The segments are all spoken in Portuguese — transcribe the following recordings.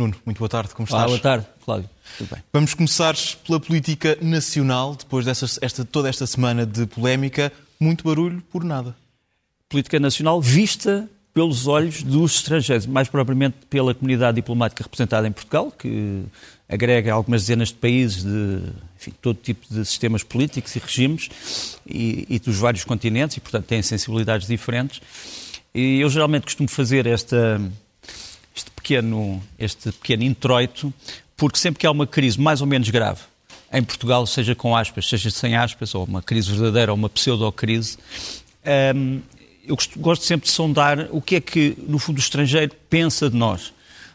Nuno, muito boa tarde, como estás? Olá, boa tarde, Cláudio. Tudo bem. Vamos começar pela política nacional, depois de esta, toda esta semana de polémica. Muito barulho por nada. Política nacional vista pelos olhos dos estrangeiros, mais propriamente pela comunidade diplomática representada em Portugal, que agrega algumas dezenas de países de enfim, todo tipo de sistemas políticos e regimes e, e, dos vários continentes e, portanto, têm sensibilidades diferentes. E eu geralmente costumo fazer esta, pequeno, este pequeno introito, porque sempre que há uma crise mais ou menos grave, em Portugal, seja com aspas, seja sem aspas, ou uma crise verdadeira ou uma pseudo-crise, hum, eu gosto sempre de sondar o que é que, no fundo, o estrangeiro pensa de nós.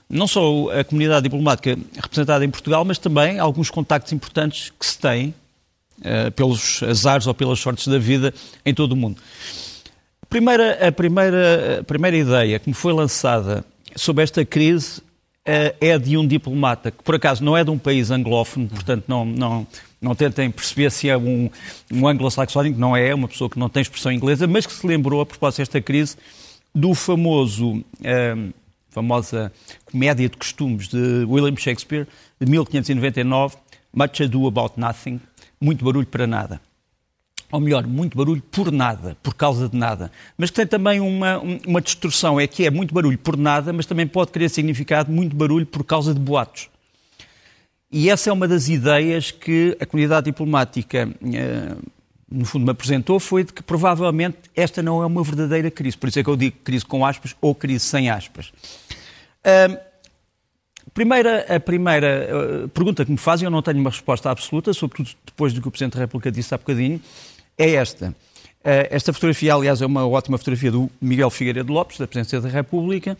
Não só a comunidade diplomática representada em Portugal, mas também alguns contactos importantes que se têm, uh, pelos azares ou pelas sortes da vida, em todo o mundo. Primeira, a primeira, a primeira ideia que me foi lançada sobre esta crise uh, é de um diplomata, que por acaso não é de um país anglófono, portanto não, não, não tentem perceber se é um, um anglo-saxónico, não é, é uma pessoa que não tem expressão inglesa, mas que se lembrou, a propósito desta crise, do famoso, uh, famosa comédia de costumes de William Shakespeare, de 1599, Much Ado About Nothing, muito barulho para nada. Ou melhor, muito barulho por nada, por causa de nada. Mas que tem também uma, uma distorção, é que é muito barulho por nada, mas também pode querer significado muito barulho por causa de boatos. E essa é uma das ideias que a comunidade diplomática, eh, no fundo, me apresentou, foi de que provavelmente esta não é uma verdadeira crise. Por isso é que eu digo crise com aspas ou crise sem aspas. Primeira, a primeira eh, pergunta que me fazem, eu não tenho uma resposta absoluta, sobretudo depois do que o Presidente da República disse há bocadinho, é esta. Eh, esta fotografia, aliás, é uma ótima fotografia do Miguel Figueiredo Lopes, da Presidência da República,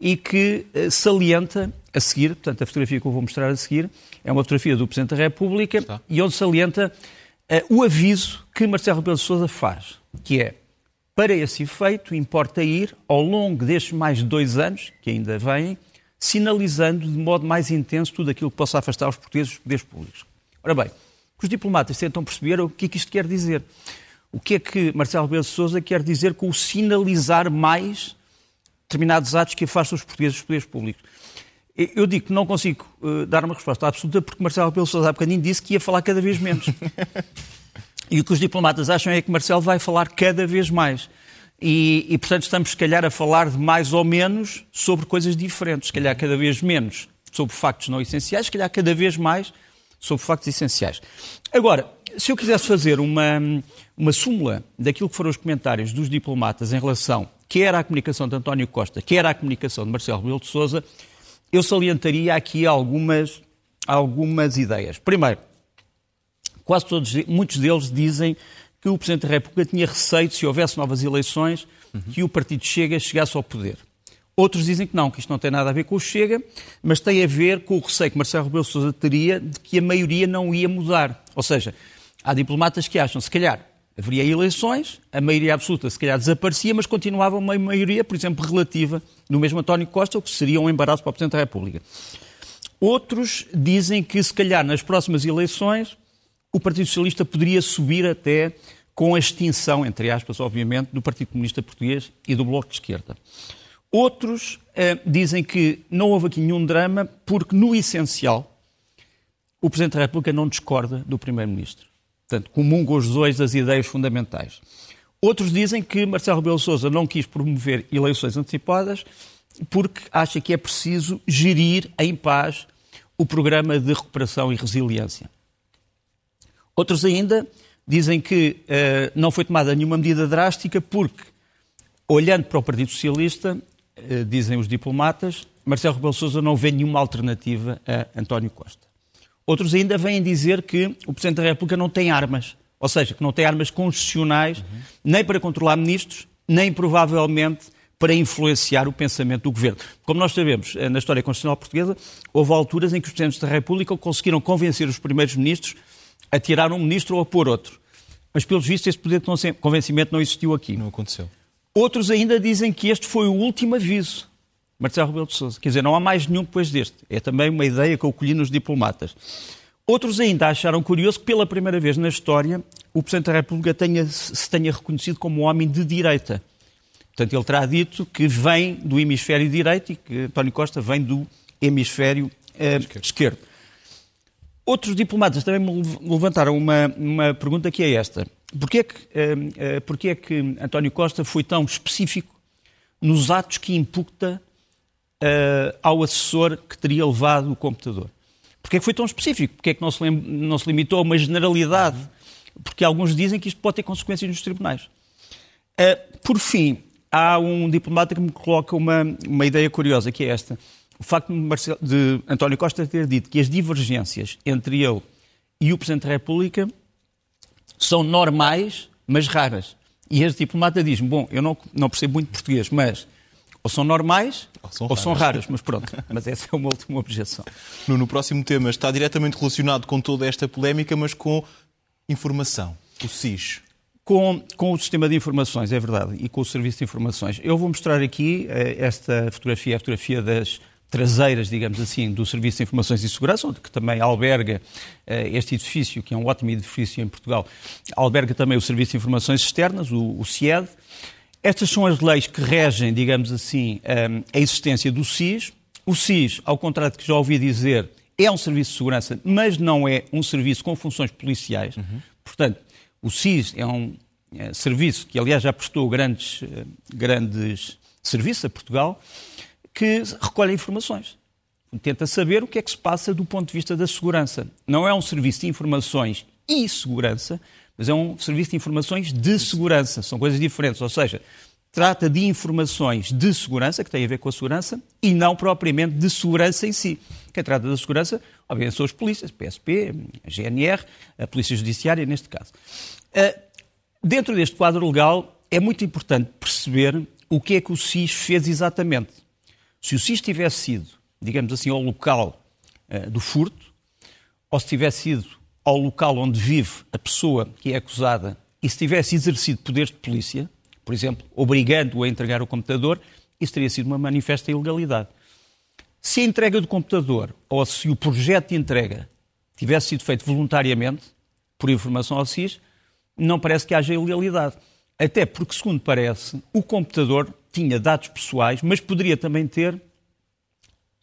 e que salienta a seguir, portanto, a fotografia que eu vou mostrar a seguir, é uma fotografia do Presidente da República Está. e onde salienta uh, o aviso que Marcelo Rebelo de Sousa faz, que é, para esse efeito, importa ir, ao longo destes mais de dois anos, que ainda vêm, sinalizando de modo mais intenso tudo aquilo que possa afastar os portugueses dos poderes públicos. Ora bem, os diplomatas tentam perceber o que é que isto quer dizer. O que é que Marcelo Rebelo de Sousa quer dizer com o sinalizar mais determinados atos que afastam os portugueses dos poderes públicos? Eu digo que não consigo uh, dar uma resposta absoluta porque Marcelo Rebelo Sousa há bocadinho disse que ia falar cada vez menos. e o que os diplomatas acham é que Marcelo vai falar cada vez mais. E, e, portanto, estamos, se calhar, a falar de mais ou menos sobre coisas diferentes. Se calhar, cada vez menos sobre factos não essenciais, se calhar, cada vez mais sobre factos essenciais. Agora, se eu quisesse fazer uma, uma súmula daquilo que foram os comentários dos diplomatas em relação quer à comunicação de António Costa, quer à comunicação de Marcelo Rebelo de Sousa, eu salientaria aqui algumas, algumas ideias. Primeiro, quase todos, muitos deles dizem que o Presidente da República tinha receio de, se houvesse novas eleições, uhum. que o Partido Chega chegasse ao poder. Outros dizem que não, que isto não tem nada a ver com o Chega, mas tem a ver com o receio que Marcelo Rebelo Sousa teria de que a maioria não ia mudar. Ou seja, há diplomatas que acham, se calhar, haveria eleições, a maioria absoluta se calhar desaparecia, mas continuava uma maioria, por exemplo, relativa, no mesmo António Costa, o que seria um embaraço para o Presidente da República. Outros dizem que, se calhar, nas próximas eleições, o Partido Socialista poderia subir até com a extinção, entre aspas, obviamente, do Partido Comunista Português e do Bloco de Esquerda. Outros eh, dizem que não houve aqui nenhum drama porque, no essencial, o Presidente da República não discorda do Primeiro-Ministro. Portanto, comunga os dois das ideias fundamentais. Outros dizem que Marcelo Rebelo Sousa não quis promover eleições antecipadas porque acha que é preciso gerir em paz o programa de recuperação e resiliência. Outros ainda dizem que uh, não foi tomada nenhuma medida drástica porque, olhando para o Partido Socialista, dizem os diplomatas, Marcelo Rebelo Sousa não vê nenhuma alternativa a António Costa. Outros ainda vêm dizer que o Presidente da República não tem armas, ou seja, que não tem armas constitucionais uhum. nem para controlar ministros, nem provavelmente para influenciar o pensamento do governo. Como nós sabemos, eh, na história constitucional portuguesa, houve alturas em que os Presidentes da República conseguiram convencer os primeiros ministros a tirar um ministro ou a pôr outro. Mas, pelos vistos, esse poder de convencimento não existiu aqui. Não aconteceu. Outros ainda dizem que este foi o último aviso Marcelo Rebelo de Sousa. Quer dizer, não há mais nenhum depois deste. É também uma ideia que eu colhi nos diplomatas. Outros ainda acharam curioso que, pela primeira vez na história, o Presidente da República tenha, se tenha reconhecido como um homem de direita. Portanto, ele terá dito que vem do hemisfério direito e que António Costa vem do hemisfério uh, esquerdo. Outros diplomatas também me levantaram uma, uma pergunta que é esta. Porquê é, que, uh, porquê é que António Costa foi tão específico nos atos que imputa uh, ao assessor que teria levado o computador? Porquê é que foi tão específico? Porquê é que não se, não se limitou a uma generalidade? Porque alguns dizem que isto pode ter consequências nos tribunais. Por fim, há um diplomata que me coloca uma, uma ideia curiosa, que é esta. O facto de, Marcelo, de António Costa ter dito que as divergências entre ele e o Presidente da República são normais, mas raras. E este diplomata diz bom, eu não, não percebo muito português, mas ou são normais ou são, ou são raras, mas pronto. Mas essa é uma última objeção. No, no próximo tema está diretamente relacionado com toda esta polémica, mas com informação, o SIS. Com, com, o sistema de informações, é verdade, e com o serviço de informações. Eu vou mostrar aqui eh, esta fotografia, a fotografia das traseiras, digamos assim, do Serviço de Informações e Segurança, onde que também alberga eh, este edifício, que é um ótimo edifício em Portugal, alberga também o Serviço de Informações Externas, o, o CIED. Estas são as leis que regem, digamos assim, eh, a existência do SIS. O SIS, ao contrário do que já ouvi dizer, é um serviço de segurança, mas não é um serviço com funções policiais. Uhum. Portanto, o SIS é um é, serviço que, aliás, já prestou grandes, grandes serviços a Portugal que recolhe informações. Tenta saber o que é que se passa do ponto de vista da segurança. Não é um serviço de informações e segurança, mas é um serviço de informações de segurança. São coisas diferentes. Ou seja, trata de informações de segurança, que têm a ver com a segurança, e não propriamente de segurança em si. Quem trata da segurança, obviamente, são as polícias, PSP, a GNR, a Polícia Judiciária, neste caso. Uh, dentro deste quadro legal, é muito importante perceber o que é que o SIS fez exatamente. Se o SIS tivesse sido, digamos assim, ao local uh, do furto, ou se tivesse ido ao local onde vive a pessoa que é acusada e se tivesse exercido poderes de polícia, por exemplo, obrigando-o a entregar o computador, isso teria sido uma manifesta ilegalidade. Se a entrega do computador ou se o projeto de entrega tivesse sido feito voluntariamente, por informação ao SIS, não parece que haja ilegalidade. Até porque, segundo parece, o computador tinha dados pessoais, mas poderia também ter,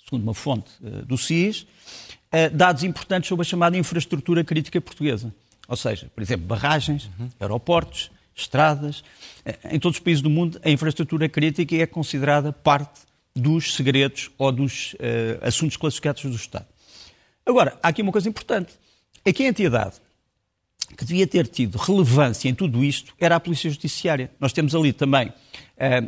segundo uma fonte uh, do SIS, uh, dados importantes sobre a chamada infraestrutura crítica portuguesa. Ou seja, por exemplo, barragens, aeroportos, estradas. Uh, em todos os países do mundo, a infraestrutura crítica é considerada parte dos segredos ou dos assuntos classificados do Estado. Agora, há aqui uma coisa importante. É que a entidade que devia ter tido relevância em tudo isto era a Polícia Judiciária. Nós temos ali também uh,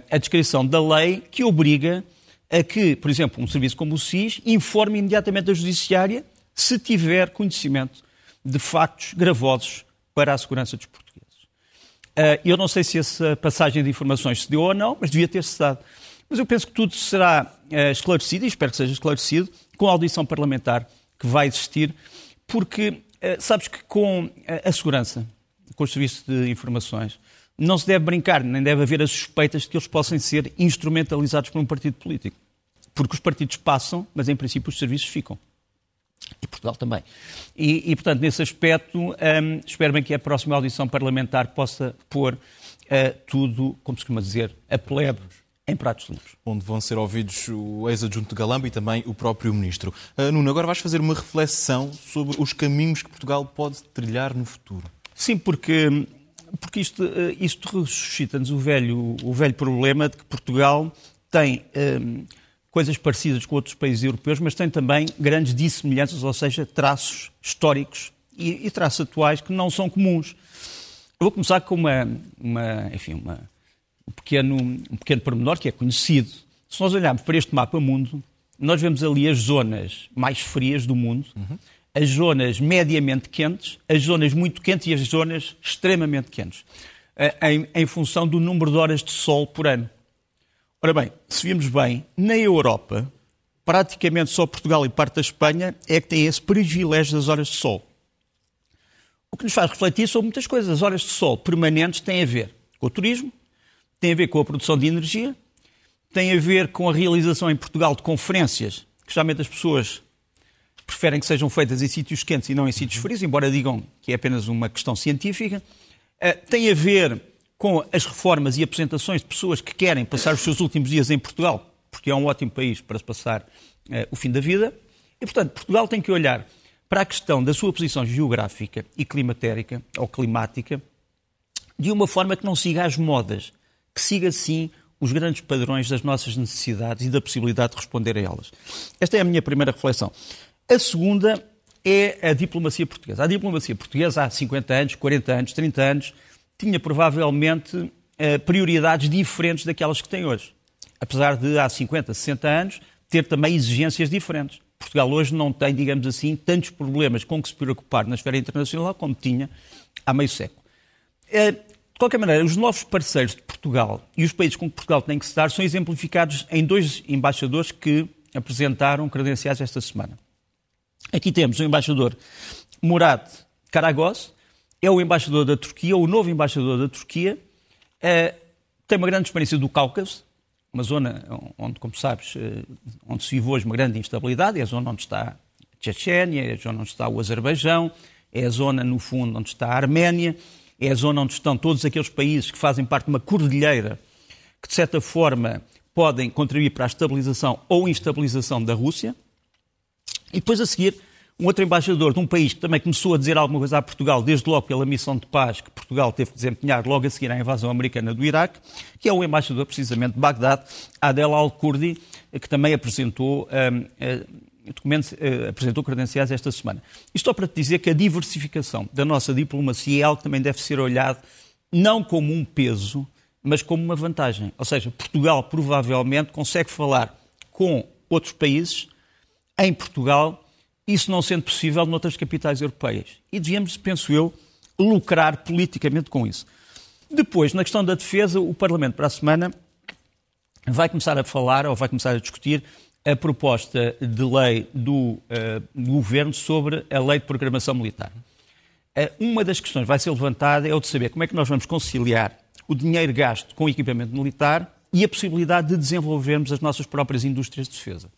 a descrição da lei que obriga a que, por exemplo, um serviço como o SIS informe imediatamente a Judiciária se tiver conhecimento de factos gravosos para a segurança dos portugueses. Uh, eu não sei se essa passagem de informações se deu ou não, mas devia ter-se dado. Mas eu penso que tudo será uh, esclarecido, e espero que seja esclarecido, com a audição parlamentar que vai existir, porque sabes que com a segurança, com os serviços de informações, não se deve brincar, nem deve haver as suspeitas de que eles possam ser instrumentalizados por um partido político. Porque os partidos passam, mas em princípio os serviços ficam. E Portugal também. E, e portanto, nesse aspecto, um, espero bem que a próxima audição parlamentar possa pôr uh, tudo, como se costuma dizer, a plebe em pratos limpos. Onde vão ser ouvidos o ex-adjunto de Galamba e também o próprio Ministro. Uh, Nuno, agora vais fazer uma reflexão sobre os caminhos que Portugal pode trilhar no futuro. Sim, porque, porque isto, uh, isto ressuscita-nos o velho, o velho problema de que Portugal tem um, coisas parecidas com outros países europeus, mas tem também grandes dissemelhanças, ou seja, traços históricos e, e traços atuais que não são comuns. Eu vou começar com uma, uma enfim, uma, um pequeno, um pequeno pormenor que é conhecido. Se nós olharmos para este mapa mundo, nós vemos ali as zonas mais frias do mundo, uhum. as zonas mediamente quentes, as zonas muito quentes e as zonas extremamente quentes, eh, em, em função do número de horas de sol por ano. Ora bem, se vimos bem, na Europa, praticamente só Portugal e parte da Espanha é que têm esse privilégio das horas de sol. O que nos faz refletir sobre muitas coisas. As horas de sol permanentes têm a ver com o turismo, tem a ver com a produção de energia, tem a ver com a realização em Portugal de conferências, que geralmente as pessoas preferem que sejam feitas em sítios quentes e não em sítios frios, embora digam que é apenas uma questão científica. Eh, tem a ver com as reformas e apresentações de pessoas que querem passar os seus últimos dias em Portugal, porque é um ótimo país para se passar uh, o fim da vida. E, portanto, Portugal tem que olhar para a questão da sua posição geográfica e climatérica, ou climática, de uma forma que não siga as modas, que siga, sim, os grandes padrões das nossas necessidades e da possibilidade de responder a elas. Esta é a minha primeira reflexão. A segunda é a diplomacia portuguesa. A diplomacia portuguesa há 50 anos, 40 anos, 30 anos tinha provavelmente eh, prioridades diferentes daquelas que tem hoje. Apesar de há 50, 60 anos ter também exigências diferentes. Portugal hoje não tem, digamos assim, tantos problemas com que se preocupar na esfera internacional como tinha há meio século. Eh, de qualquer maneira, os novos parceiros de Portugal. E os países com que Portugal tem que se dar são exemplificados em dois embaixadores que apresentaram credenciais esta semana. Aqui temos o embaixador Murat Karagos, é o embaixador da Turquia, o novo embaixador da Turquia, é, tem uma grande experiência do Cáucaso, uma zona onde, como sabes, eh, onde se vive hoje uma grande instabilidade, é a zona onde está a Chechênia, é a zona onde está o Azerbaijão, é a zona, no fundo, onde está a Arménia, é a zona onde estão todos aqueles países que fazem parte de uma cordilheira que, de certa forma, podem contribuir para a estabilização ou instabilização da Rússia. E depois, a seguir, um outro embaixador de um país que também começou a dizer alguma coisa a Portugal, desde logo pela missão de paz que Portugal teve que desempenhar logo a seguir à invasão americana do Iraque, que é o embaixador precisamente de Bagdade, Adel al-Kurdi, que também apresentou, um, uh, documentos, uh, apresentou credenciais esta semana. Isto só para te dizer que a diversificação da nossa diplomacia é algo que também deve ser olhado não como um peso, mas como uma vantagem. Ou seja, Portugal provavelmente consegue falar com outros países em Portugal, isso não sendo possível noutras capitais europeias. E devíamos, penso eu, lucrar politicamente com isso. Depois, na questão da defesa, o Parlamento para a semana vai começar a falar, ou vai começar a discutir, a proposta de lei do, uh, Governo sobre a lei de programação militar. Uh, uma das questões que vai ser levantada é o de saber como é que nós vamos conciliar o dinheiro gasto com o equipamento militar e a possibilidade de desenvolvermos as nossas próprias indústrias de defesa.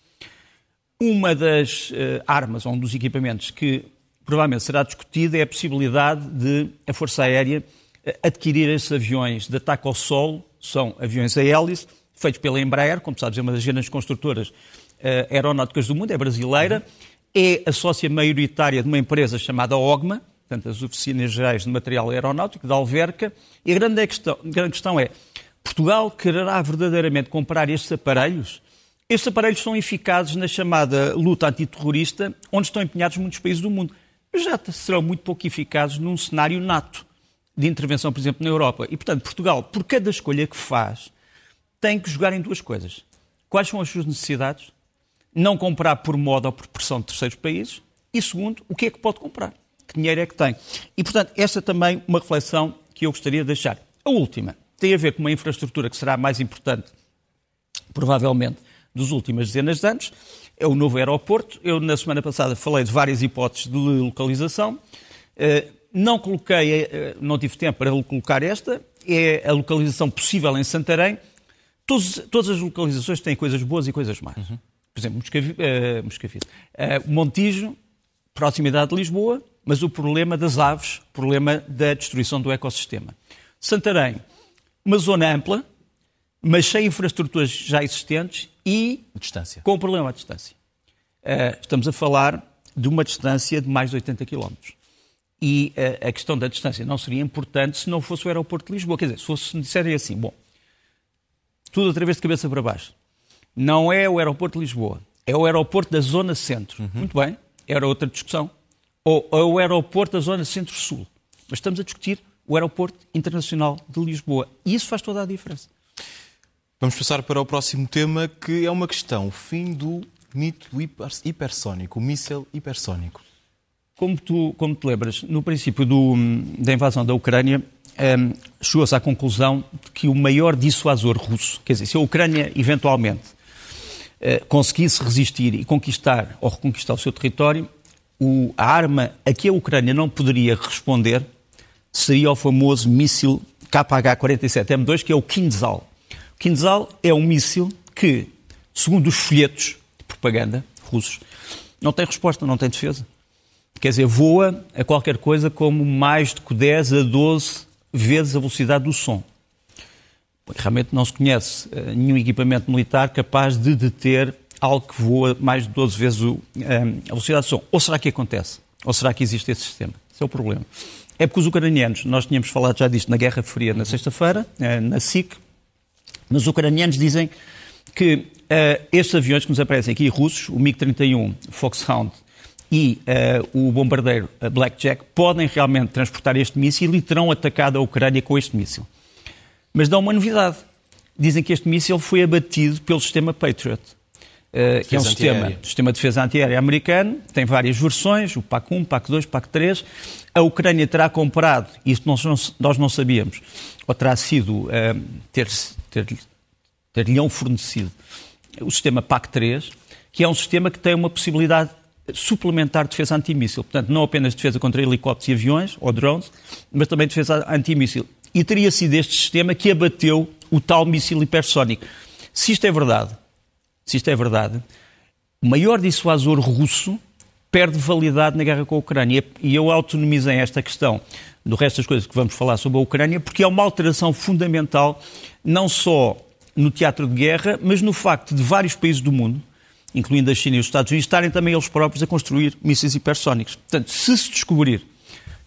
Uma das uh, armas, ou um dos equipamentos que provavelmente será discutido é a possibilidade de a Força Aérea adquirir esses aviões de ataque ao solo, são aviões a hélice, feitos pela Embraer, como sabes, é uma das grandes construtoras uh, aeronáuticas do mundo, é brasileira, é a sócia maioritária de uma empresa chamada OGMA, portanto, as Oficinas Gerais de Material Aeronáutico, de Alverca, e a grande questão, a grande questão é, Portugal quererá verdadeiramente comprar estes aparelhos estes aparelhos são eficazes na chamada luta antiterrorista, onde estão empenhados muitos países do mundo, mas já serão muito pouco eficazes num cenário nato de intervenção, por exemplo, na Europa. E, portanto, Portugal, por cada escolha que faz, tem que jogar em duas coisas. Quais são as suas necessidades? Não comprar por moda ou por pressão de terceiros países. E, segundo, o que é que pode comprar? Que dinheiro é que tem? E, portanto, esta também uma reflexão que eu gostaria de deixar. A última tem a ver com uma infraestrutura que será mais importante, provavelmente, dos últimas dezenas de anos, é o novo aeroporto. Eu, na semana passada, falei de várias hipóteses de localização. Eh, não coloquei, eh, não tive tempo para colocar esta, é a localização possível em Santarém. Todos, todas as localizações têm coisas boas e coisas más. Uhum. Por exemplo, Moscavide, uh, Moscavide. Uh, Montijo, proximidade de Lisboa, mas o problema das aves, o problema da destruição do ecossistema. Santarém, uma zona ampla, mas sem infraestruturas já existentes e distância. com o problema à distância. Uh, estamos a falar de uma distância de mais de 80 km. E uh, a questão da distância não seria importante se não fosse o aeroporto de Lisboa. Quer dizer, se fosse disserem assim, bom, tudo outra vez de cabeça para baixo. Não é o aeroporto de Lisboa, é o aeroporto da Zona Centro. Uhum. Muito bem, era outra discussão. Ou é o aeroporto da Zona Centro-Sul. Mas estamos a discutir o aeroporto internacional de Lisboa. E isso faz toda a diferença. Vamos passar para o próximo tema, que é uma questão. O fim do mito hipersónico, o míssel hipersónico. Como tu, como te lembras, no princípio do, da invasão da Ucrânia, um, chegou-se à conclusão de que o maior dissuasor russo, quer dizer, se a Ucrânia eventualmente uh, conseguisse resistir e conquistar ou reconquistar o seu território, o, a arma a que a Ucrânia não poderia responder seria o famoso míssil KH-47M2, que é o Kinzhal. Kinzhal é um míssil que, segundo os folhetos de propaganda russos, não tem resposta, não tem defesa. Quer dizer, voa a qualquer coisa como mais de 10 a 12 vezes a velocidade do som. Realmente não se conhece uh, nenhum equipamento militar capaz de deter algo que voa mais de 12 vezes o, a velocidade de som. Ou será que acontece? Ou será que existe esse sistema? Esse é o problema. É porque os ucranianos, nós tínhamos falado já disto na Guerra Fria na sexta-feira, na SIC, mas os ucranianos dizem que uh, estes aviões que nos aparecem aqui, russos, o MiG-31, Foxhound e uh, o bombardeiro Blackjack, podem realmente transportar este míssil e terão atacado a Ucrânia com este míssil. Mas dão uma novidade. Dizem que este míssil foi abatido pelo sistema Patriot. Uh, que é um sistema, sistema de defesa antiaérea americano, tem várias versões, o PAC-1, PAC-2, PAC-3. A Ucrânia terá comprado, isto nós não, nós não sabíamos, ou terá sido, uh, ter, ter, ter-lhe fornecido o sistema PAC-3, que é um sistema que tem uma possibilidade suplementar de defesa antimíssil. Portanto, não apenas defesa contra helicópteros e aviões ou drones, mas também defesa antimíssil. E teria sido este sistema que abateu o tal míssil hipersónico. Se isto é verdade, se isto é verdade, o maior dissuasor russo perde validade na guerra com a Ucrânia. E eu autonomizei esta questão do resto das coisas que vamos falar sobre a Ucrânia, porque é uma alteração fundamental, não só no teatro de guerra, mas no facto de vários países do mundo, incluindo a China e os Estados Unidos, estarem também eles próprios a construir mísseis hipersónicos. Portanto, se se descobrir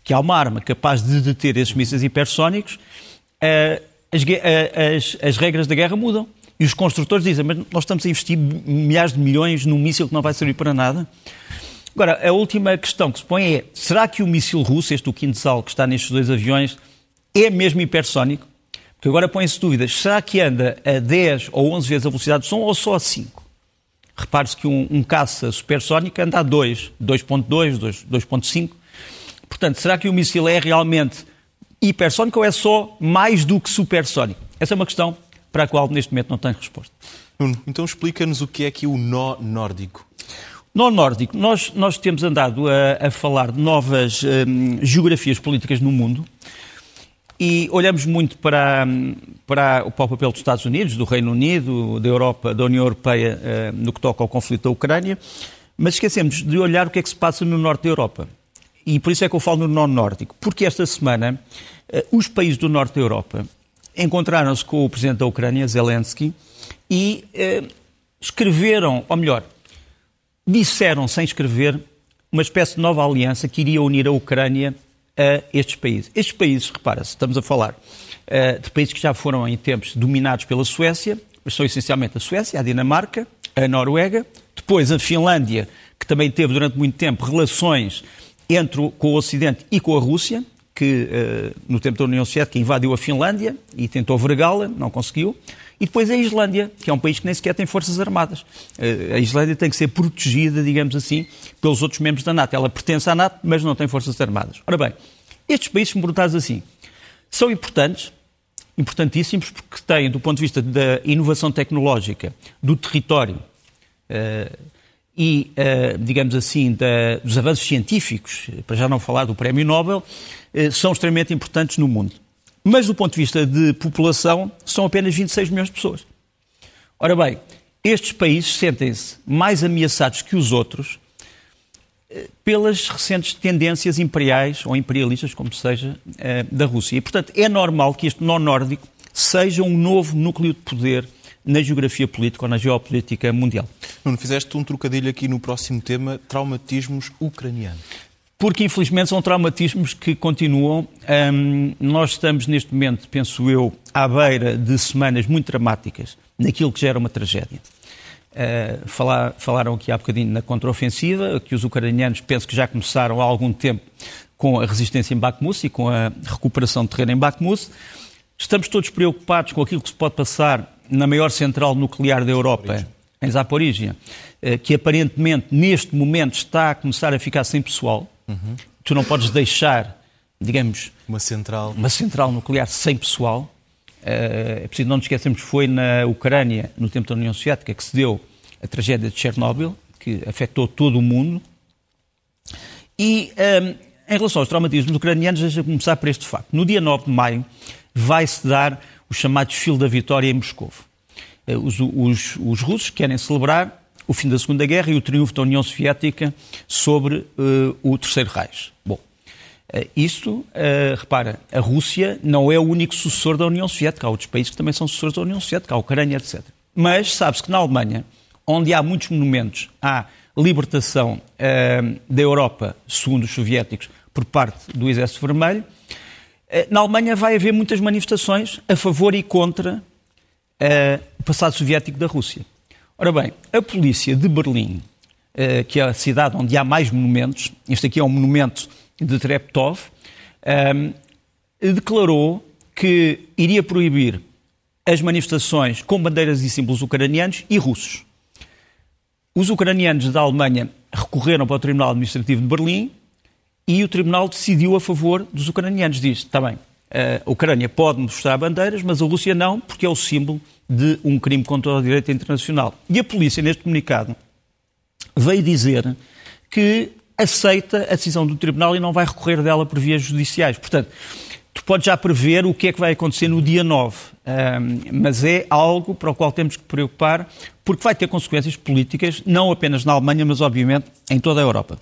que há uma arma capaz de deter esses mísseis hipersónicos, eh, as, eh, as, as regras da guerra mudam. E os construtores dizem, mas nós estamos a investir milhares de milhões num míssil que não vai servir para nada. Agora, a última questão que se põe é, será que o míssil russo, este o Kinzhal, que está nestes dois aviões, é mesmo hipersónico? Porque agora põem-se dúvidas, será que anda a 10 ou 11 vezes a velocidade de som ou só a 5? Repare-se que um, um caça supersónico anda a 2, 2.2, 2.5. Portanto, será que o míssil é realmente hipersónico ou é só mais do que supersónico? Essa é uma questão para a qual neste momento não tenho resposta. Nuno, então explica-nos o que é aqui o nó nórdico. Nó nórdico, nós, nós temos andado a, a falar de novas hum, geografias políticas no mundo e olhamos muito para, para o papel dos Estados Unidos, do Reino Unido, da Europa, da União Europeia uh, no que toca ao conflito da Ucrânia, mas esquecemos de olhar o que é que se passa no norte da Europa. E por isso é que eu falo no nó nórdico, porque esta semana uh, os países do norte da Europa encontraram-se com o presidente da Ucrânia, Zelensky, e uh, escreveram, ou melhor, disseram sem escrever, uma espécie de nova aliança que iria unir a Ucrânia a estes países. Estes países, repara-se, estamos a falar uh, de países que já foram em tempos dominados pela Suécia, mas são essencialmente a Suécia, a Dinamarca, a Noruega, depois a Finlândia, que também teve durante muito tempo relações entre com o Ocidente e com a Rússia, que uh, no tempo da União Soviética invadiu a Finlândia e tentou vergá-la, não conseguiu. E depois a Islândia, que é um país que nem sequer tem forças armadas. Uh, a Islândia tem que ser protegida, digamos assim, pelos outros membros da NATO. Ela pertence à NATO, mas não tem forças armadas. Ora bem, estes países perguntados assim, são importantes, importantíssimos, porque têm, do ponto de vista da inovação tecnológica, do território, uh, e, uh, digamos assim, da, dos avanços científicos, para já não falar do Prémio Nobel, uh, são extremamente importantes no mundo. Mas, do ponto de vista de população, são apenas 26 milhões de pessoas. Ora bem, estes países sentem-se mais ameaçados que os outros uh, pelas recentes tendências imperiais ou imperialistas, como seja, da Rússia. E, portanto, é normal que este nó nórdico seja um novo núcleo de poder na geografia política ou na geopolítica mundial. Nuno, fizeste um trocadilho aqui no próximo tema, traumatismos ucranianos. Porque, infelizmente, são traumatismos que continuam. Um, nós estamos, neste momento, penso eu, à beira de semanas muito dramáticas naquilo que gera uma tragédia. Uh, falar, falaram aqui há bocadinho na contraofensiva, que os ucranianos penso que já começaram há algum tempo com a resistência em Bakhmut e com a recuperação de terreno em Bakhmut. Estamos todos preocupados com aquilo que se pode passar na maior central nuclear da Europa, em Zaporizhia, eh, que aparentemente neste momento está a começar a ficar sem pessoal. Uhum. Tu não podes deixar, digamos, uma central, uma central nuclear sem pessoal. Eh, é preciso não nos esquecermos que foi na Ucrânia, no tempo da União Soviética, que se deu a tragédia de Chernobyl, que afetou todo o mundo. E um, ehm, em relação aos traumatismos ucranianos, deixa começar por este facto. No dia 9 de maio vai-se dar o chamado desfile da vitória em Moscou. Eh, os, os, os, russos querem celebrar o fim da Segunda Guerra e o triunfo da União Soviética sobre uh, o Terceiro Reich. Bom, Uh, isto, uh, repara, a Rússia não é o único sucessor da União Soviética. Há outros países que também são sucessores da União Soviética, a Ucrânia, etc. Mas sabe-se que na Alemanha, onde há muitos monumentos à libertação da Europa, segundo os soviéticos, por parte do Exército Vermelho, na Alemanha vai haver muitas manifestações a favor e contra o passado soviético da Rússia. Ora bem, a polícia de Berlim, que é a cidade onde há mais monumentos, este aqui é um monumento de Treptov, um, declarou que iria proibir as manifestações com bandeiras e símbolos ucranianos e russos. Os ucranianos da Alemanha recorreram para o Tribunal Administrativo de Berlim e o Tribunal decidiu a favor dos ucranianos. Diz, está bem, a Ucrânia pode mostrar bandeiras, mas a Rússia não, porque é o símbolo de um crime contra o direito internacional. E a polícia, neste comunicado, veio dizer que aceita a decisão do Tribunal e não vai recorrer dela por vias judiciais. Portanto, tu podes já prever o que é que vai acontecer no dia 9, um, mas é algo para o qual temos que preocupar, porque vai ter consequências políticas, não apenas na Alemanha, mas obviamente em toda a Europa.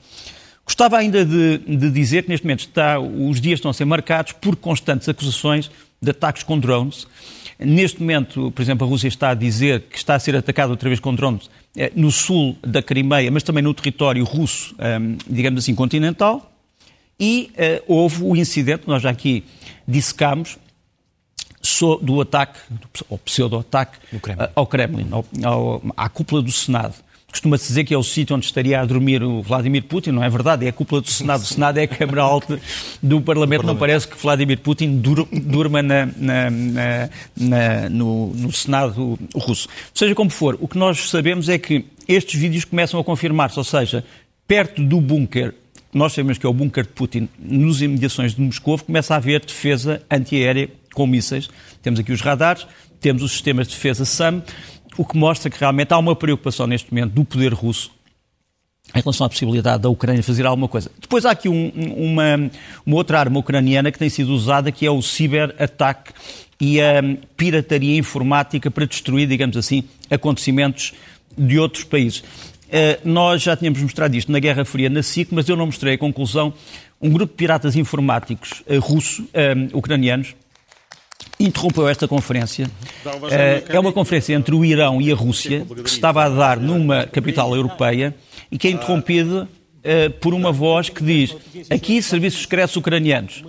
Gostava ainda de, de dizer que neste momento está, os dias estão a ser marcados por constantes acusações de ataques com drones. Neste momento, por exemplo, a Rússia está a dizer que está a ser atacada outra vez com drones eh, no sul da Crimeia, mas também no território russo, ehm, digamos assim, continental. E uh, houve o incidente, nós já aqui dissecámos, do ataque, ou pseudo-ataque ao Kremlin, ao, ao, à cúpula do Senado. Costuma-se dizer que é o sítio onde estaria a dormir o Vladimir Putin, não é verdade? É a cúpula do Senado. O Senado é a Câmara Alta do Parlamento. Não parece que Vladimir Putin durma na, na, na, no, no, Senado russo. Seja como for, o que nós sabemos é que estes vídeos começam a confirmar-se, ou seja, perto do bunker, nós sabemos que é o bunker de Putin, nos imediações de Moscou, começa a haver defesa antiaérea com mísseis. Temos aqui os radares, temos os sistemas de defesa SAM o que mostra que realmente há uma preocupação neste momento do poder russo em relação à possibilidade da Ucrânia fazer alguma coisa. Depois há aqui um, uma, uma, outra arma ucraniana que tem sido usada, que é o ciberataque e a pirataria informática para destruir, digamos assim, acontecimentos de outros países. Uh, nós já tínhamos mostrado isto na Guerra Fria na SIC, mas eu não mostrei a conclusão. Um grupo de piratas informáticos uh, russo, uh, ucranianos, interrompeu esta conferência. Eh, é uma conferência entre o Irão e a Rússia, que se estava a dar numa capital europeia, e que é interrompida uh, por uma voz que diz: Aqui, serviços secretos ucranianos.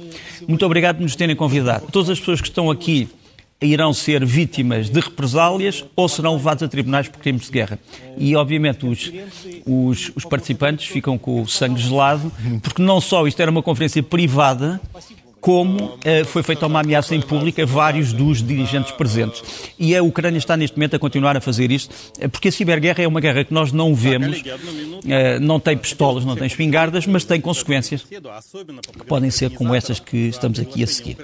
Muito obrigado por nos terem convidado. Todas as pessoas que estão aqui irão ser vítimas de represálias ou serão levados a tribunais por crimes de guerra. E, obviamente, os, os, os participantes ficam com o sangue gelado, porque não só isto era uma conferência privada, como uh, foi feita uma ameaça em público a vários dos dirigentes presentes. E a Ucrânia está neste momento a continuar a fazer isto, eh, porque a ciberguerra é uma guerra que nós não vemos, uh, não tem pistolas, não tem espingardas, mas tem consequências que podem ser como estas que estamos aqui a seguir.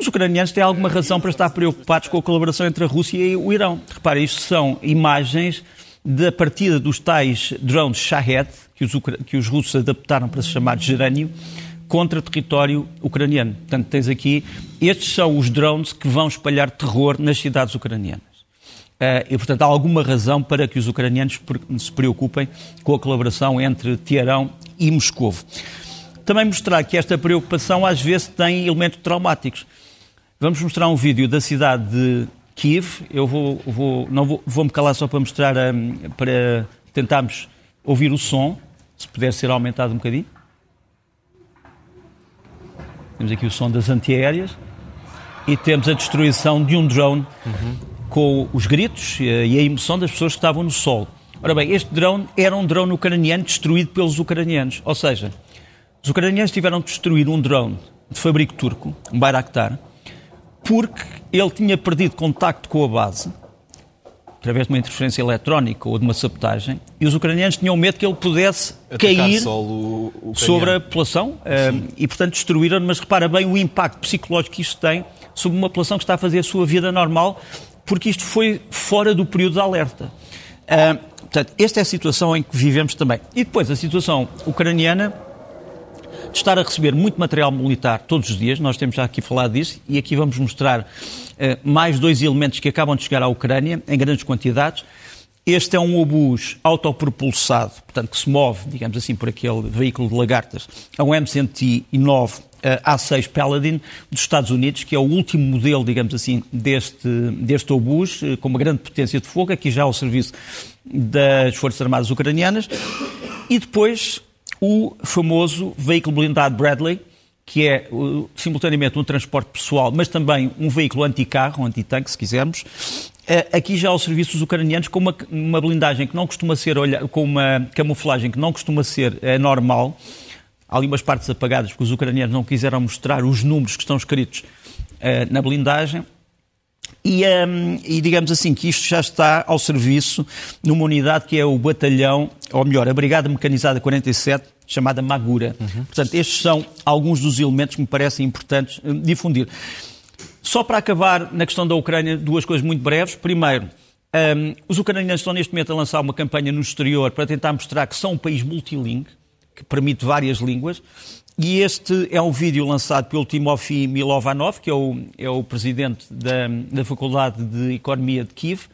Os ucranianos têm alguma razão para estar preocupados com a colaboração entre a Rússia e o Irão. Repare, isto são imagens da partida dos tais drones Shahed, que os, que os russos adaptaram para se chamar gerânio, contra território ucraniano. Portanto, tens aqui, estes são os drones que vão espalhar terror nas cidades ucranianas. Uh, e, portanto, há alguma razão para que os ucranianos se preocupem com a colaboração entre Teherão e Moscou. Também mostrar que esta preocupação às vezes tem elementos traumáticos. Vamos mostrar um vídeo da cidade de Kiev. Eu vou, vou não vou, vou me calar só para mostrar, um, para tentarmos ouvir o som, se puder ser aumentado um bocadinho. Temos aqui o som das antiaéreas e temos a destruição de um drone uhum. com os gritos e a emoção das pessoas que estavam no solo. Ora bem, este drone era um drone ucraniano destruído pelos ucranianos. Ou seja, os ucranianos tiveram de destruir um drone de fabrico turco, um Bayraktar, porque ele tinha perdido contacto com a base através de uma interferência eletrónica ou de uma sabotagem, e os ucranianos tinham medo que ele pudesse Atacar cair sobre a população uh, e, portanto, destruíram. Mas repara bem o impacto psicológico que isto tem sobre uma população que está a fazer a sua vida normal, porque isto foi fora do período de alerta. Uh, portanto, esta é a situação em que vivemos também. E depois, a situação ucraniana de estar a receber muito material militar todos os dias, nós temos já aqui falado disso, e aqui vamos mostrar mais dois elementos que acabam de chegar à Ucrânia, em grandes quantidades. Este é um obus autopropulsado, portanto, que se move, digamos assim, por aquele veículo de lagartas. É um M109 uh, A6 Paladin dos Estados Unidos, que é o último modelo, digamos assim, deste, deste obus, uh, com uma grande potência de fogo, aqui já ao serviço das Forças Armadas Ucranianas. E depois o famoso veículo blindado Bradley, que é simultaneamente um transporte pessoal, mas também um veículo anti-carro, um anti-tanque, se quisermos. Uh, aqui já aos serviços ucranianos, com uma, uma, blindagem que não costuma ser, olha, com uma camuflagem que não costuma ser uh, normal. Há ali umas partes apagadas porque os ucranianos não quiseram mostrar os números que estão escritos uh, na blindagem. E, um, e, digamos assim que isto já está ao serviço numa unidade que é o batalhão, ou melhor, a Brigada Mecanizada 47, chamada Magura. Uhum. Portanto, estes são alguns dos elementos que me parecem importantes uh, difundir. Só para acabar na questão da Ucrânia, duas coisas muito breves. Primeiro, um, os ucranianos estão neste momento a lançar uma campanha no exterior para tentar mostrar que são um país multilingue, que permite várias línguas. E este é um vídeo lançado pelo Timofey Milovanov, que é o, é o presidente da, da Faculdade de Economia de Kiev,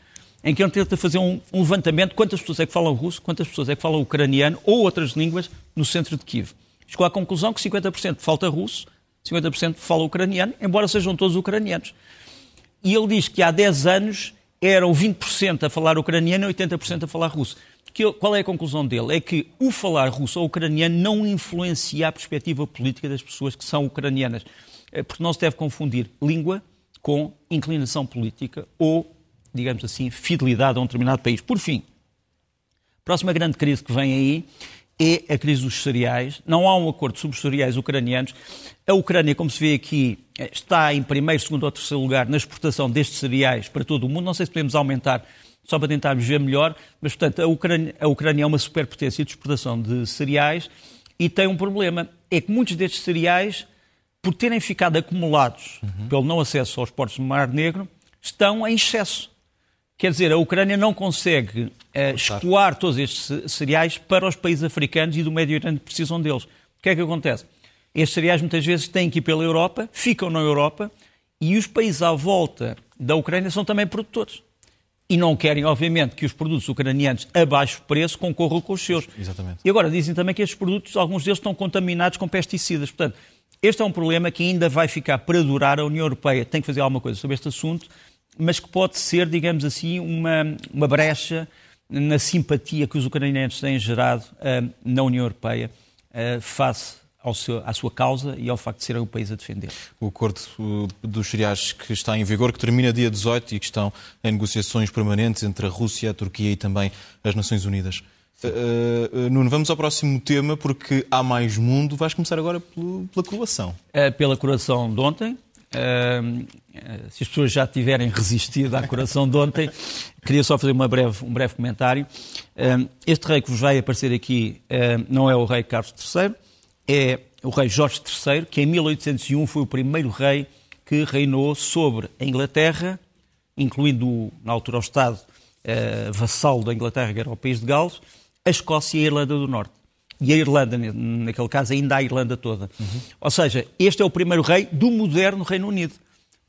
em que ele tenta fazer um, um, levantamento quantas pessoas é que falam russo, quantas pessoas é que falam ucraniano ou outras línguas no centro de Kiev. Chegou à conclusão que 50% falta russo, 50% fala ucraniano, embora sejam todos ucranianos. E ele diz que há 10 anos eram 20% a falar ucraniano e 80% a falar russo que, qual é a conclusão dele? É que o falar russo ou ucraniano não influencia a perspectiva política das pessoas que são ucranianas. É, porque não se deve confundir língua com inclinação política ou, digamos assim, fidelidade a um determinado país. Por fim, a próxima grande crise que vem aí é a crise dos cereais. Não há um acordo sobre os cereais ucranianos. A Ucrânia, como se vê aqui, está em primeiro, segundo ou terceiro lugar na exportação destes cereais para todo o mundo. Não sei se podemos aumentar só para tentarmos ver melhor, mas, portanto, a Ucrânia, a Ucrânia é uma superpotência de exportação de cereais e tem um problema, é que muitos destes cereais, por terem ficado acumulados uhum. pelo não acesso aos portos do Mar Negro, estão em excesso. Quer dizer, a Ucrânia não consegue uh, escoar todos estes cereais para os países africanos e do Médio Oriente que precisam deles. O que é que acontece? Estes cereais muitas vezes têm que ir pela Europa, ficam na Europa e os países à volta da Ucrânia são também produtores e não querem, obviamente, que os produtos ucranianos a baixo preço concorram com os seus. Exatamente. E agora dizem também que estes produtos, alguns deles estão contaminados com pesticidas. Portanto, este é um problema que ainda vai ficar para durar. A União Europeia tem que fazer alguma coisa sobre este assunto, mas que pode ser, digamos assim, uma, uma brecha na simpatia que os ucranianos têm gerado uh, na União Europeia uh, face seu, à sua causa e ao facto de serem o país a defender. O acordo dos cereais que está em vigor, que termina dia 18 e que estão em negociações permanentes entre a Rússia, a Turquia e também as Nações Unidas. Uh, Nuno, vamos ao próximo tema, porque há mais mundo. Vais começar agora pela coroação. Pela coroação de ontem. Uh, se as pessoas já tiverem resistido à coroação de ontem, queria só fazer breve, um breve comentário. este rei que vos vai aparecer aqui não é o rei Carlos III, é o rei Jorge III, que em 1801 foi o primeiro rei que reinou sobre a Inglaterra, incluindo, na altura, o Estado eh, vassalo da Inglaterra, que era o país de Gales, a Escócia e a Irlanda do Norte. E a Irlanda, naquele caso, ainda a Irlanda toda. Uhum. Ou seja, este é o primeiro rei do moderno Reino Unido.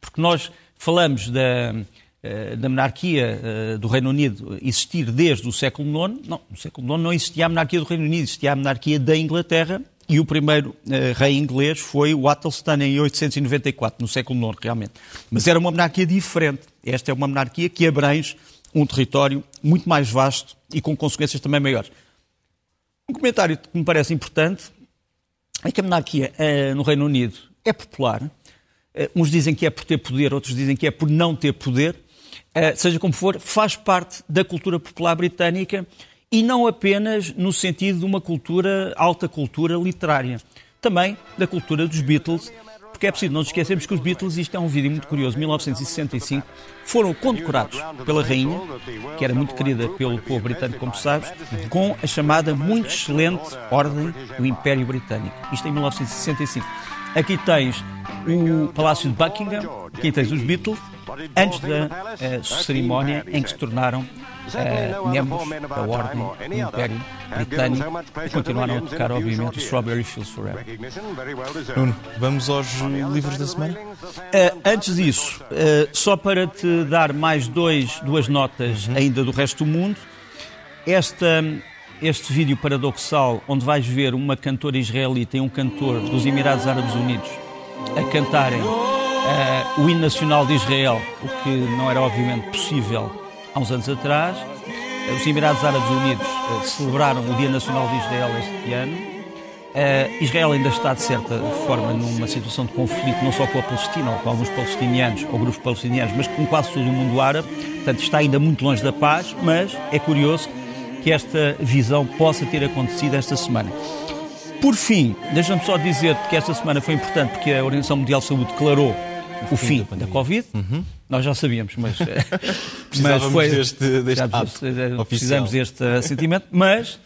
Porque nós falamos da, eh, da monarquia eh, do Reino Unido existir desde o século IX. Não, no século IX não existia a monarquia do Reino Unido, existia a monarquia da Inglaterra e o primeiro uh, rei inglês foi o Athelstan em 894, no século IX, realmente. Mas era uma monarquia diferente. Esta é uma monarquia que abrange um território muito mais vasto e com consequências também maiores. Um comentário que me parece importante é que a monarquia no Reino Unido é popular. Uh, uns dizem que é por ter poder, outros dizem que é por não ter poder. seja como for, faz parte da cultura popular britânica e não apenas no sentido de uma cultura, alta cultura literária, também da cultura dos Beatles, porque é preciso não esquecermos que os Beatles, isto é um vídeo muito curioso, 1965, foram condecorados pela rainha, que era muito querida pelo povo britânico, como sabes, com a chamada muito excelente Ordem do Império Britânico. Isto em 1965. Aqui tens o Palácio de Buckingham, aqui tens os Beatles, antes da uh, cerimónia em que se tornaram uh, membros da Ordem do Império Britânico e continuaram a tocar, obviamente, o Strawberry Fields Forever. Nuno, vamos aos livros da semana? Uh, antes disso, só para te dar mais dois, duas notas uhum. ainda do resto do mundo, esta, este vídeo paradoxal, onde vais ver uma cantora israelita e um cantor dos Emirados Árabes Unidos a cantarem uh, o hino nacional de Israel, o que não era obviamente possível há uns anos atrás. Os Emirados Árabes Unidos uh, celebraram o Dia Nacional de Israel este ano. Uh, Israel ainda está, de certa forma, numa situação de conflito, não só com a Palestina, ou com alguns palestinianos, ou grupos palestinianos, mas com quase todo o mundo árabe. Portanto, está ainda muito longe da paz, mas é curioso que esta visão possa ter acontecido esta semana. Por fim, deixa-me só dizer que esta semana foi importante porque a Organização Mundial de Saúde declarou o fim da, da Covid. Uhum. Nós já sabíamos, mas, mas foi deste, deste precisamos deste sentimento. Mas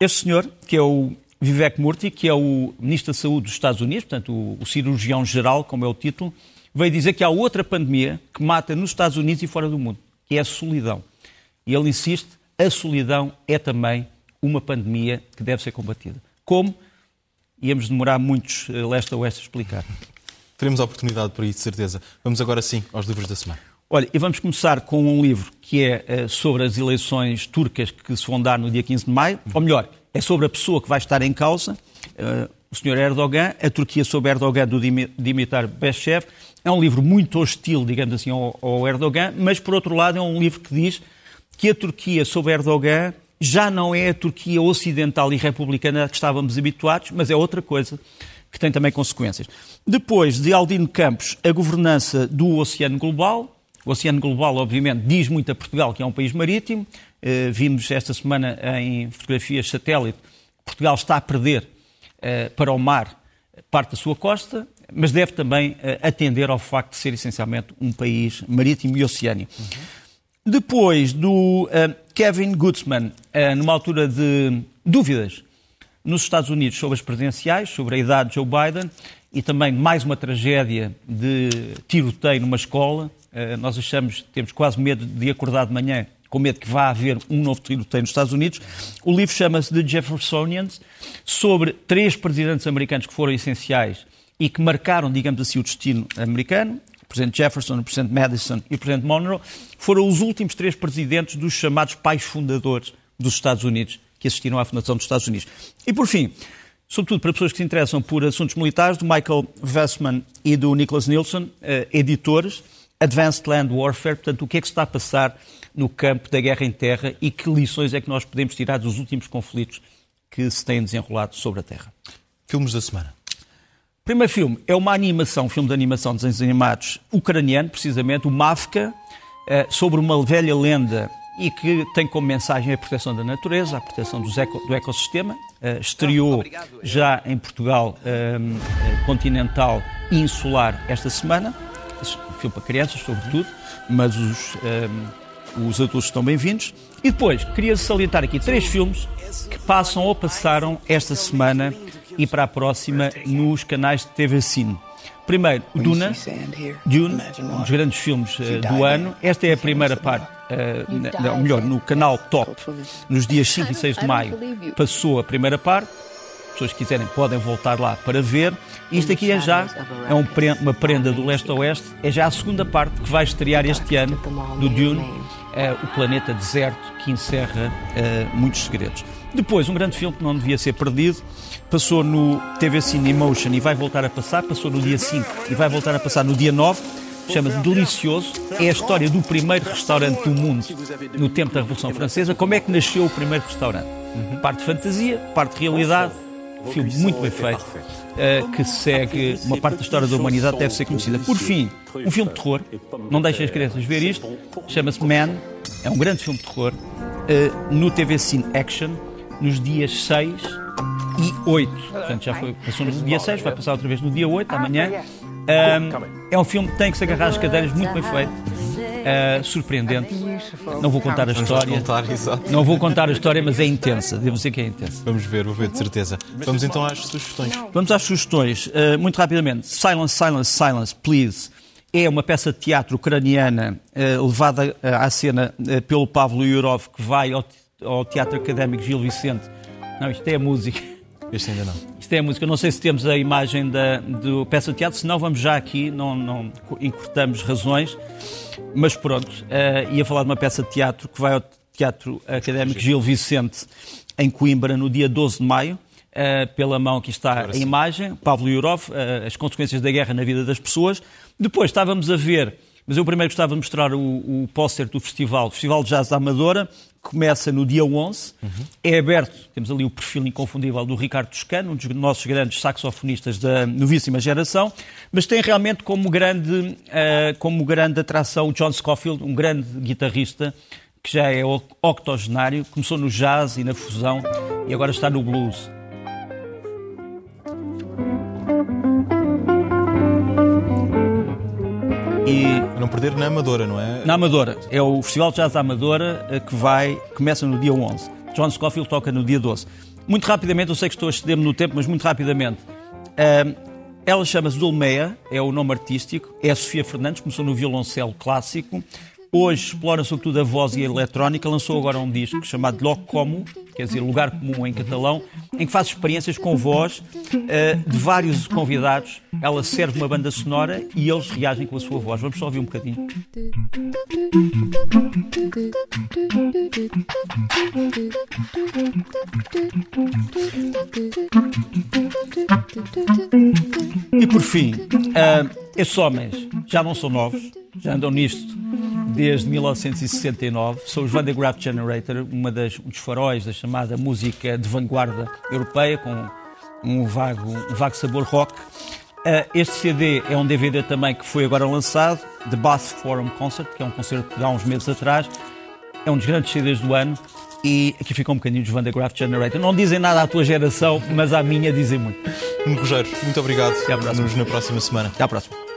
este senhor, que é o Vivek Murthy, que é o Ministro da Saúde dos Estados Unidos, portanto o, o cirurgião-geral, como é o título, veio dizer que há outra pandemia que mata nos Estados Unidos e fora do mundo, que é a solidão. E ele insiste, a solidão é também uma pandemia que deve ser combatida. Como? Íamos demorar muitos eh, leste a oeste a explicar. Teremos a oportunidade para isso, de certeza. Vamos agora sim aos livros da semana. Olha, e vamos começar com um livro que é uh, sobre as eleições turcas que se vão dar no dia 15 de maio, ou melhor, é sobre a pessoa que vai estar em causa, uh, o Sr. Erdogan, a Turquia sob Erdogan, do Dimitar Beshev. É um livro muito hostil, digamos assim, ao Erdogan, mas, por outro lado, é um livro que diz que a Turquia sob Erdogan já não é a Turquia ocidental e republicana que estávamos habituados, mas é outra coisa que tem também consequências. Depois de Aldino Campos, a governança do Oceano Global. O Oceano Global, obviamente, diz muito a Portugal que é um país marítimo. Uh, vimos esta semana em fotografias satélite Portugal está a perder uh, para o mar parte da sua costa, mas deve também uh, atender ao facto de ser essencialmente um país marítimo e oceânico. Uhum. Depois do Kevin Gutzman, numa altura de dúvidas nos Estados Unidos sobre as presidenciais, sobre a idade de Joe Biden e também mais uma tragédia de tiroteio numa escola. Uh, nós achamos, temos quase medo de acordar de manhã com medo que vá haver um novo tiroteio nos Estados Unidos. O livro chama-se The Jeffersonians, sobre três presidentes americanos que foram essenciais e que marcaram, digamos assim, o destino americano. Presidente Jefferson, o presidente Madison e o presidente Monroe foram os últimos três presidentes dos chamados pais fundadores dos Estados Unidos que assistiram à fundação dos Estados Unidos. E, por fim, sobretudo para pessoas que se interessam por assuntos militares, do Michael Vestman e do Nicholas Nilsson, eh, editores, Advanced Land Warfare, portanto, o que é que se está a passar no campo da guerra em terra e que lições é que nós podemos tirar dos últimos conflitos que se têm desenrolado sobre a Terra. Filmes da semana. O primeiro filme é uma animação, um filme de animação de desenhos animados ucraniano, precisamente, o Mavka, eh, sobre uma velha lenda e que tem como mensagem a proteção da natureza, a proteção eco, do ecossistema. Uh, estreou já em Portugal uh, continental e insular esta semana. Um filme para crianças, sobretudo, mas os, uh, os adultos estão bem-vindos. E depois, queria salientar aqui três filmes que passam ou passaram esta semana e para a próxima nos canais de TV Cine. Primeiro, Duna, Dune, um dos grandes filmes uh, do ano. Esta é a primeira parte, uh, não, melhor, no canal Top, nos dias 5 e 6 de maio, passou a primeira parte. As pessoas que quiserem podem voltar lá para ver. Isto aqui é já é um, uma prenda do leste a oeste, é já a segunda parte que vai estrear este ano do Dune, uh, o planeta deserto que encerra muitos segredos. Depois, um grande filme que não devia ser perdido, passou no TV Cine Emotion e vai voltar a passar, passou no dia 5 e vai voltar a passar no dia 9. Chama-se Delicioso. É a história do primeiro restaurante do mundo no tempo da Revolução Francesa. Como é que nasceu o primeiro restaurante? Parte fantasia, parte de realidade. Filme muito bem feito, uh, que segue uma parte da história da humanidade, deve ser conhecida. Por fim, um filme de terror. Não deixem as crianças ver isto. Chama-se Man. É um grande filme de terror. Uh, no TV Cine Action, nos dias 6 e 8. Portanto, já foi, passou no dia 6, vai passar outra vez no dia 8, amanhã. Um, é um filme que tem que se agarrar as cadeiras, muito bem feito. Uh, surpreendente. Não vou contar a história. Contar, não vou contar a história, mas é intensa. Devo dizer que é intensa. Vamos ver, vou ver de certeza. Vamos então às sugestões. Vamos às sugestões. Uh, muito rapidamente. Silence, Silence, Silence, Please. É uma peça de teatro ucraniana uh, levada à cena pelo Pavlo Yurov, que vai ao, ao Teatro Académico Gil Vicente. Não, isto é a música. Este ainda não. Isto é a música. Não sei se temos a imagem da do peça de teatro, senão vamos já aqui, não, não encurtamos razões. Mas pronto, uh, ia falar de uma peça de teatro que vai ao Teatro Académico Gil Vicente, em Coimbra, no dia 12 de maio. Uh, pela mão aqui está a imagem, Pavlo Yurov, uh, as consequências da guerra na vida das pessoas. Depois estávamos a ver, mas eu primeiro gostava de mostrar o, o póster do festival, Festival de Jazz da Amadora, começa no dia 11, uhum. é aberto, temos ali o perfil inconfundível do Ricardo Toscano, um dos nossos grandes saxofonistas da novíssima geração, mas tem realmente como grande, uh, como grande atração o John Scofield, um grande guitarrista que já é octogenário, começou no jazz e na fusão e agora está no blues. E não perder na Amadora, não é? Na Amadora. É o Festival de Jazz da Amadora eh, que vai, começa no dia 11. John Scofield toca no dia 12. Muito rapidamente, eu sei que estou a exceder-me no tempo, mas muito rapidamente. Uh, ela chama-se Dulmeia, é o nome artístico. É a Sofia Fernandes, começou no violoncelo clássico. Hoje explora sobretudo a voz e a eletrónica. Lançou agora um disco chamado Loc Como, quer dizer, lugar comum em catalão, em que faz experiências com voz uh, de vários convidados. Ela serve uma banda sonora e eles reagem com a sua voz. Vamos só ouvir um bocadinho. E por fim, uh, estes homens já não são novos, já andam nisto desde 1969. São os Van de Graaff Generator, uma das, um dos faróis da chamada música de vanguarda europeia, com um vago, um vago sabor rock. Uh, este CD é um DVD também que foi agora lançado, The Bath Forum Concert, que é um concerto de há uns meses atrás. É um dos grandes CDs do ano. E aqui fica um bocadinho dos Van de Graaff Generator. Não dizem nada à tua geração, mas à minha dizem muito. Rogério, muito obrigado. Até à próxima. Nos na próxima semana. Até à próxima.